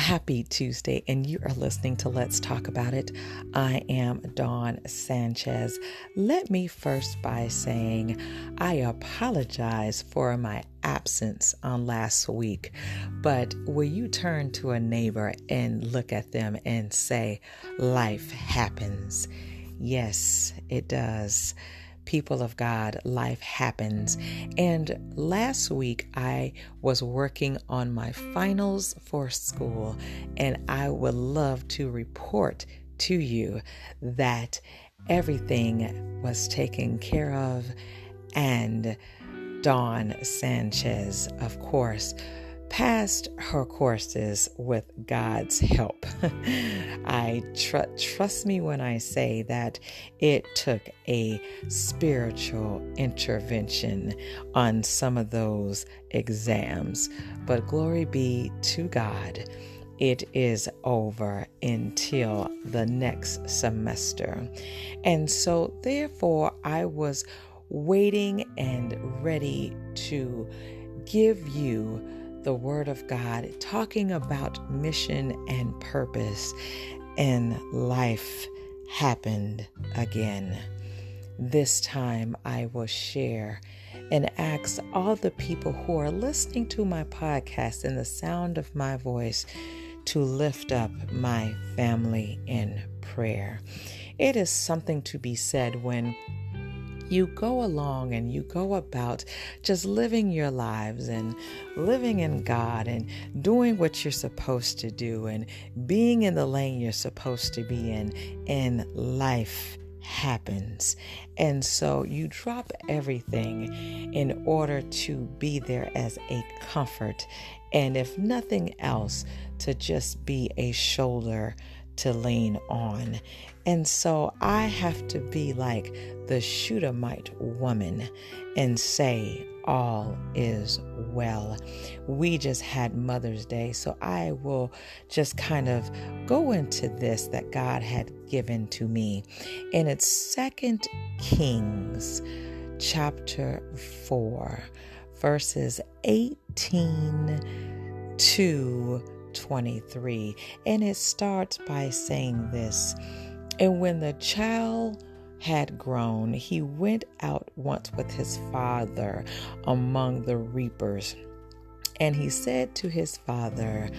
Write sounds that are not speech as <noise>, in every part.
Happy Tuesday, and you are listening to Let's Talk About It. I am Dawn Sanchez. Let me first by saying I apologize for my absence on last week, but will you turn to a neighbor and look at them and say, Life happens? Yes, it does people of God, life happens. And last week, I was working on my finals for school, and I would love to report to you that everything was taken care of. And Dawn Sanchez, of course, passed her courses with God's help. <laughs> I tr- trust me when I say that it took a spiritual intervention on some of those exams, but glory be to God. It is over until the next semester. And so, therefore, I was waiting and ready to give you the Word of God, talking about mission and purpose, and life happened again. This time I will share and ask all the people who are listening to my podcast and the sound of my voice to lift up my family in prayer. It is something to be said when you go along and you go about just living your lives and living in God and doing what you're supposed to do and being in the lane you're supposed to be in, and life happens. And so you drop everything in order to be there as a comfort. And if nothing else, to just be a shoulder to lean on. And so I have to be like the Shunammite woman and say, All is well. We just had Mother's Day, so I will just kind of go into this that God had given to me. And it's Second Kings chapter 4, verses 18 to 23. And it starts by saying this And when the child had grown, he went out once with his father among the reapers. And he said to his father,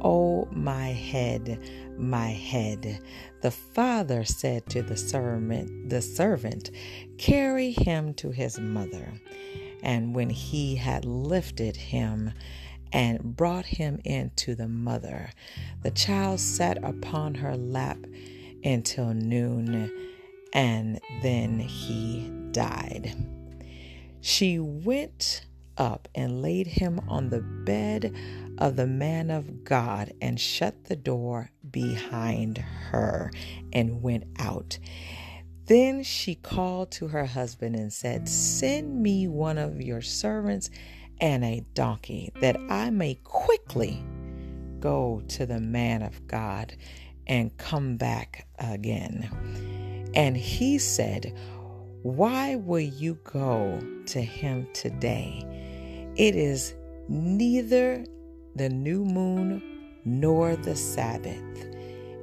Oh, my head, my head. The father said to the servant, the servant, Carry him to his mother. And when he had lifted him, and brought him in to the mother. The child sat upon her lap until noon, and then he died. She went up and laid him on the bed of the man of God and shut the door behind her and went out. Then she called to her husband and said, Send me one of your servants and a donkey, that I may quickly go to the man of God and come back again. And he said, Why will you go to him today? It is neither the new moon nor the Sabbath.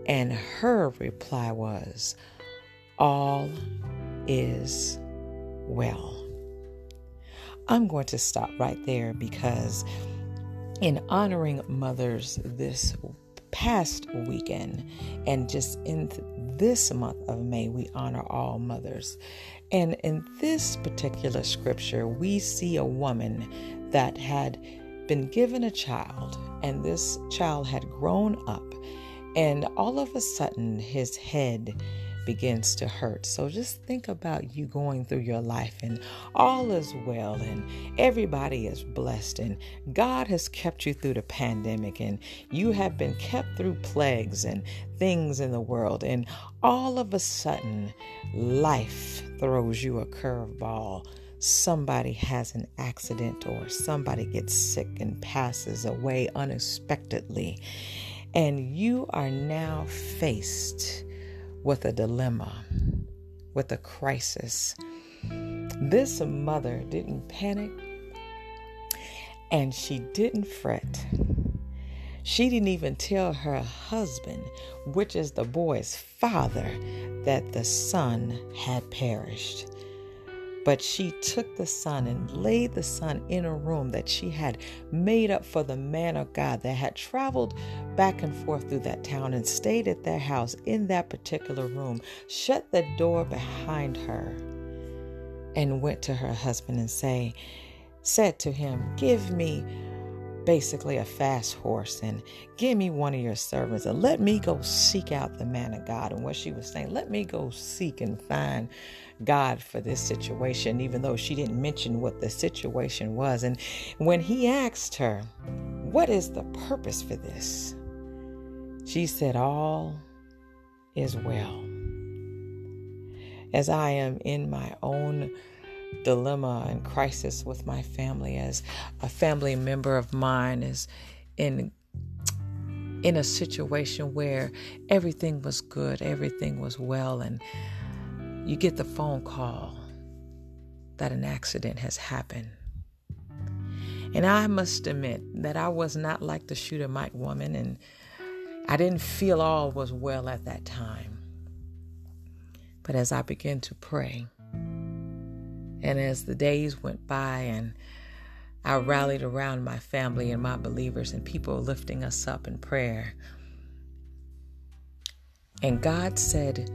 And her reply was, All is well. I'm going to stop right there because in honoring mothers this past weekend and just in this month of May, we honor all mothers. And in this particular scripture, we see a woman that had been given a child, and this child had grown up, and all of a sudden his head begins to hurt. So just think about you going through your life and all is well and everybody is blessed and God has kept you through the pandemic and you have been kept through plagues and things in the world and all of a sudden life throws you a curveball somebody has an accident or somebody gets sick and passes away unexpectedly, and you are now faced with a dilemma, with a crisis. This mother didn't panic and she didn't fret. She didn't even tell her husband, which is the boy's father, that the son had perished. But she took the son and laid the son in a room that she had made up for the man of God that had traveled back and forth through that town and stayed at their house in that particular room, shut the door behind her, and went to her husband and say, said to him, Give me basically a fast horse and give me one of your servants and let me go seek out the man of God. And what she was saying, let me go seek and find God for this situation, even though she didn't mention what the situation was. And when he asked her, What is the purpose for this? She said, All is well. As I am in my own dilemma and crisis with my family, as a family member of mine is in in a situation where everything was good, everything was well, and you get the phone call that an accident has happened. And I must admit that I was not like the Shunammite woman, and I didn't feel all was well at that time. But as I began to pray, and as the days went by, and I rallied around my family and my believers and people lifting us up in prayer, and God said,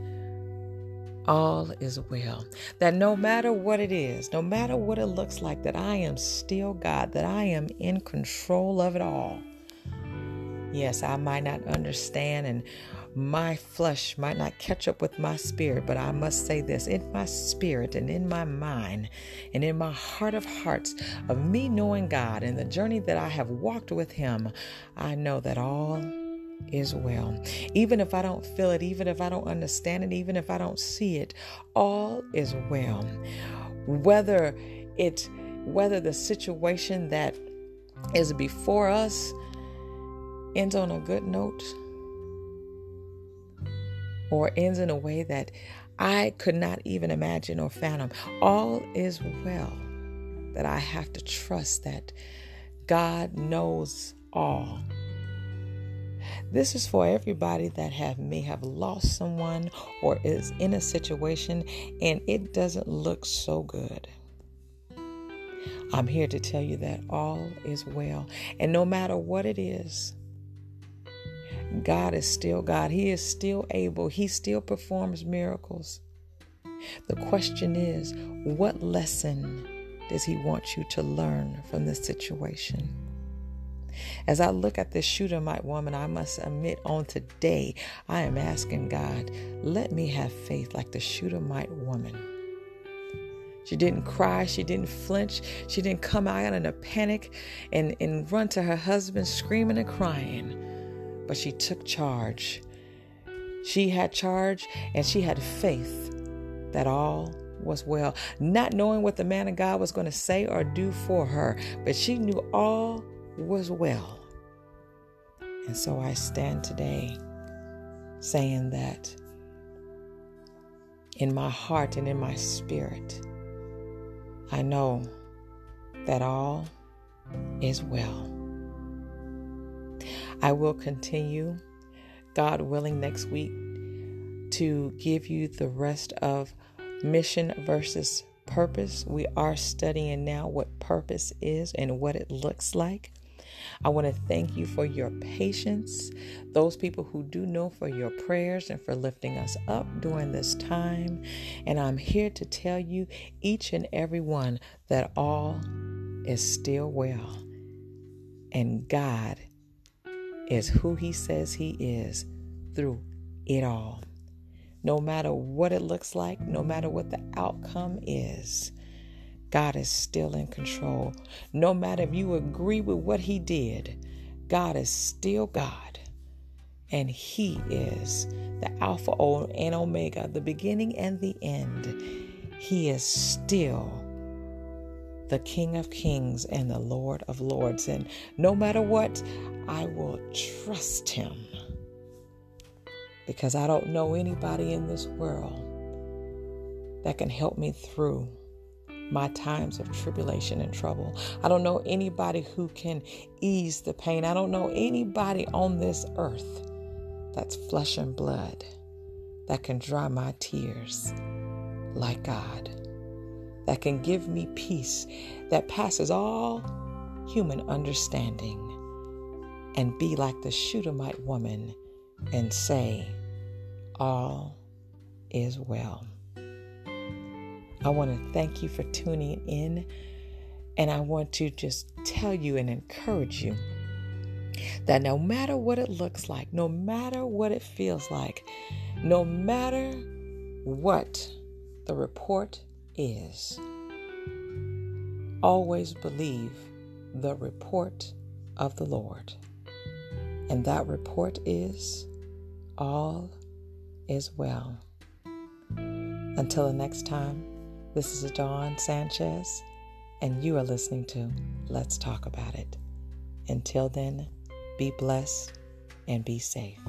all is well. That no matter what it is, no matter what it looks like, that I am still God, that I am in control of it all. Yes, I might not understand and my flesh might not catch up with my spirit, but I must say this in my spirit and in my mind and in my heart of hearts of me knowing God and the journey that I have walked with Him, I know that all is well. Even if I don't feel it, even if I don't understand it, even if I don't see it, all is well. Whether it whether the situation that is before us ends on a good note or ends in a way that I could not even imagine or fathom, all is well. That I have to trust that God knows all this is for everybody that have may have lost someone or is in a situation and it doesn't look so good. I'm here to tell you that all is well. And no matter what it is, God is still God. He is still able. He still performs miracles. The question is, what lesson does He want you to learn from this situation? As I look at this Shunammite woman, I must admit on today, I am asking God, let me have faith like the Shunammite woman. She didn't cry. She didn't flinch. She didn't come out in a panic and, and run to her husband screaming and crying. But she took charge. She had charge and she had faith that all was well, not knowing what the man of God was going to say or do for her, but she knew all was well. And so I stand today saying that in my heart and in my spirit, I know that all is well. I will continue, God willing, next week to give you the rest of mission versus purpose. We are studying now what purpose is and what it looks like. I want to thank you for your patience, those people who do know for your prayers and for lifting us up during this time. And I'm here to tell you, each and every one, that all is still well. And God is who He says He is through it all. No matter what it looks like, no matter what the outcome is, God is still in control. No matter if you agree with what He did, God is still God. And He is the Alpha and Omega, the beginning and the end. He is still the King of Kings and the Lord of Lords. And no matter what, I will trust Him because I don't know anybody in this world that can help me through my times of tribulation and trouble. I don't know anybody who can ease the pain. I don't know anybody on this earth that's flesh and blood that can dry my tears like God, that can give me peace that passes all human understanding and be like the Shunammite woman and say, All is well. I want to thank you for tuning in, and I want to just tell you and encourage you that no matter what it looks like, no matter what it feels like, no matter what the report is, always believe the report of the Lord. And that report is all is well. Until the next time, this is Dawn Sanchez, and you are listening to Let's Talk About It. Until then, be blessed and be safe.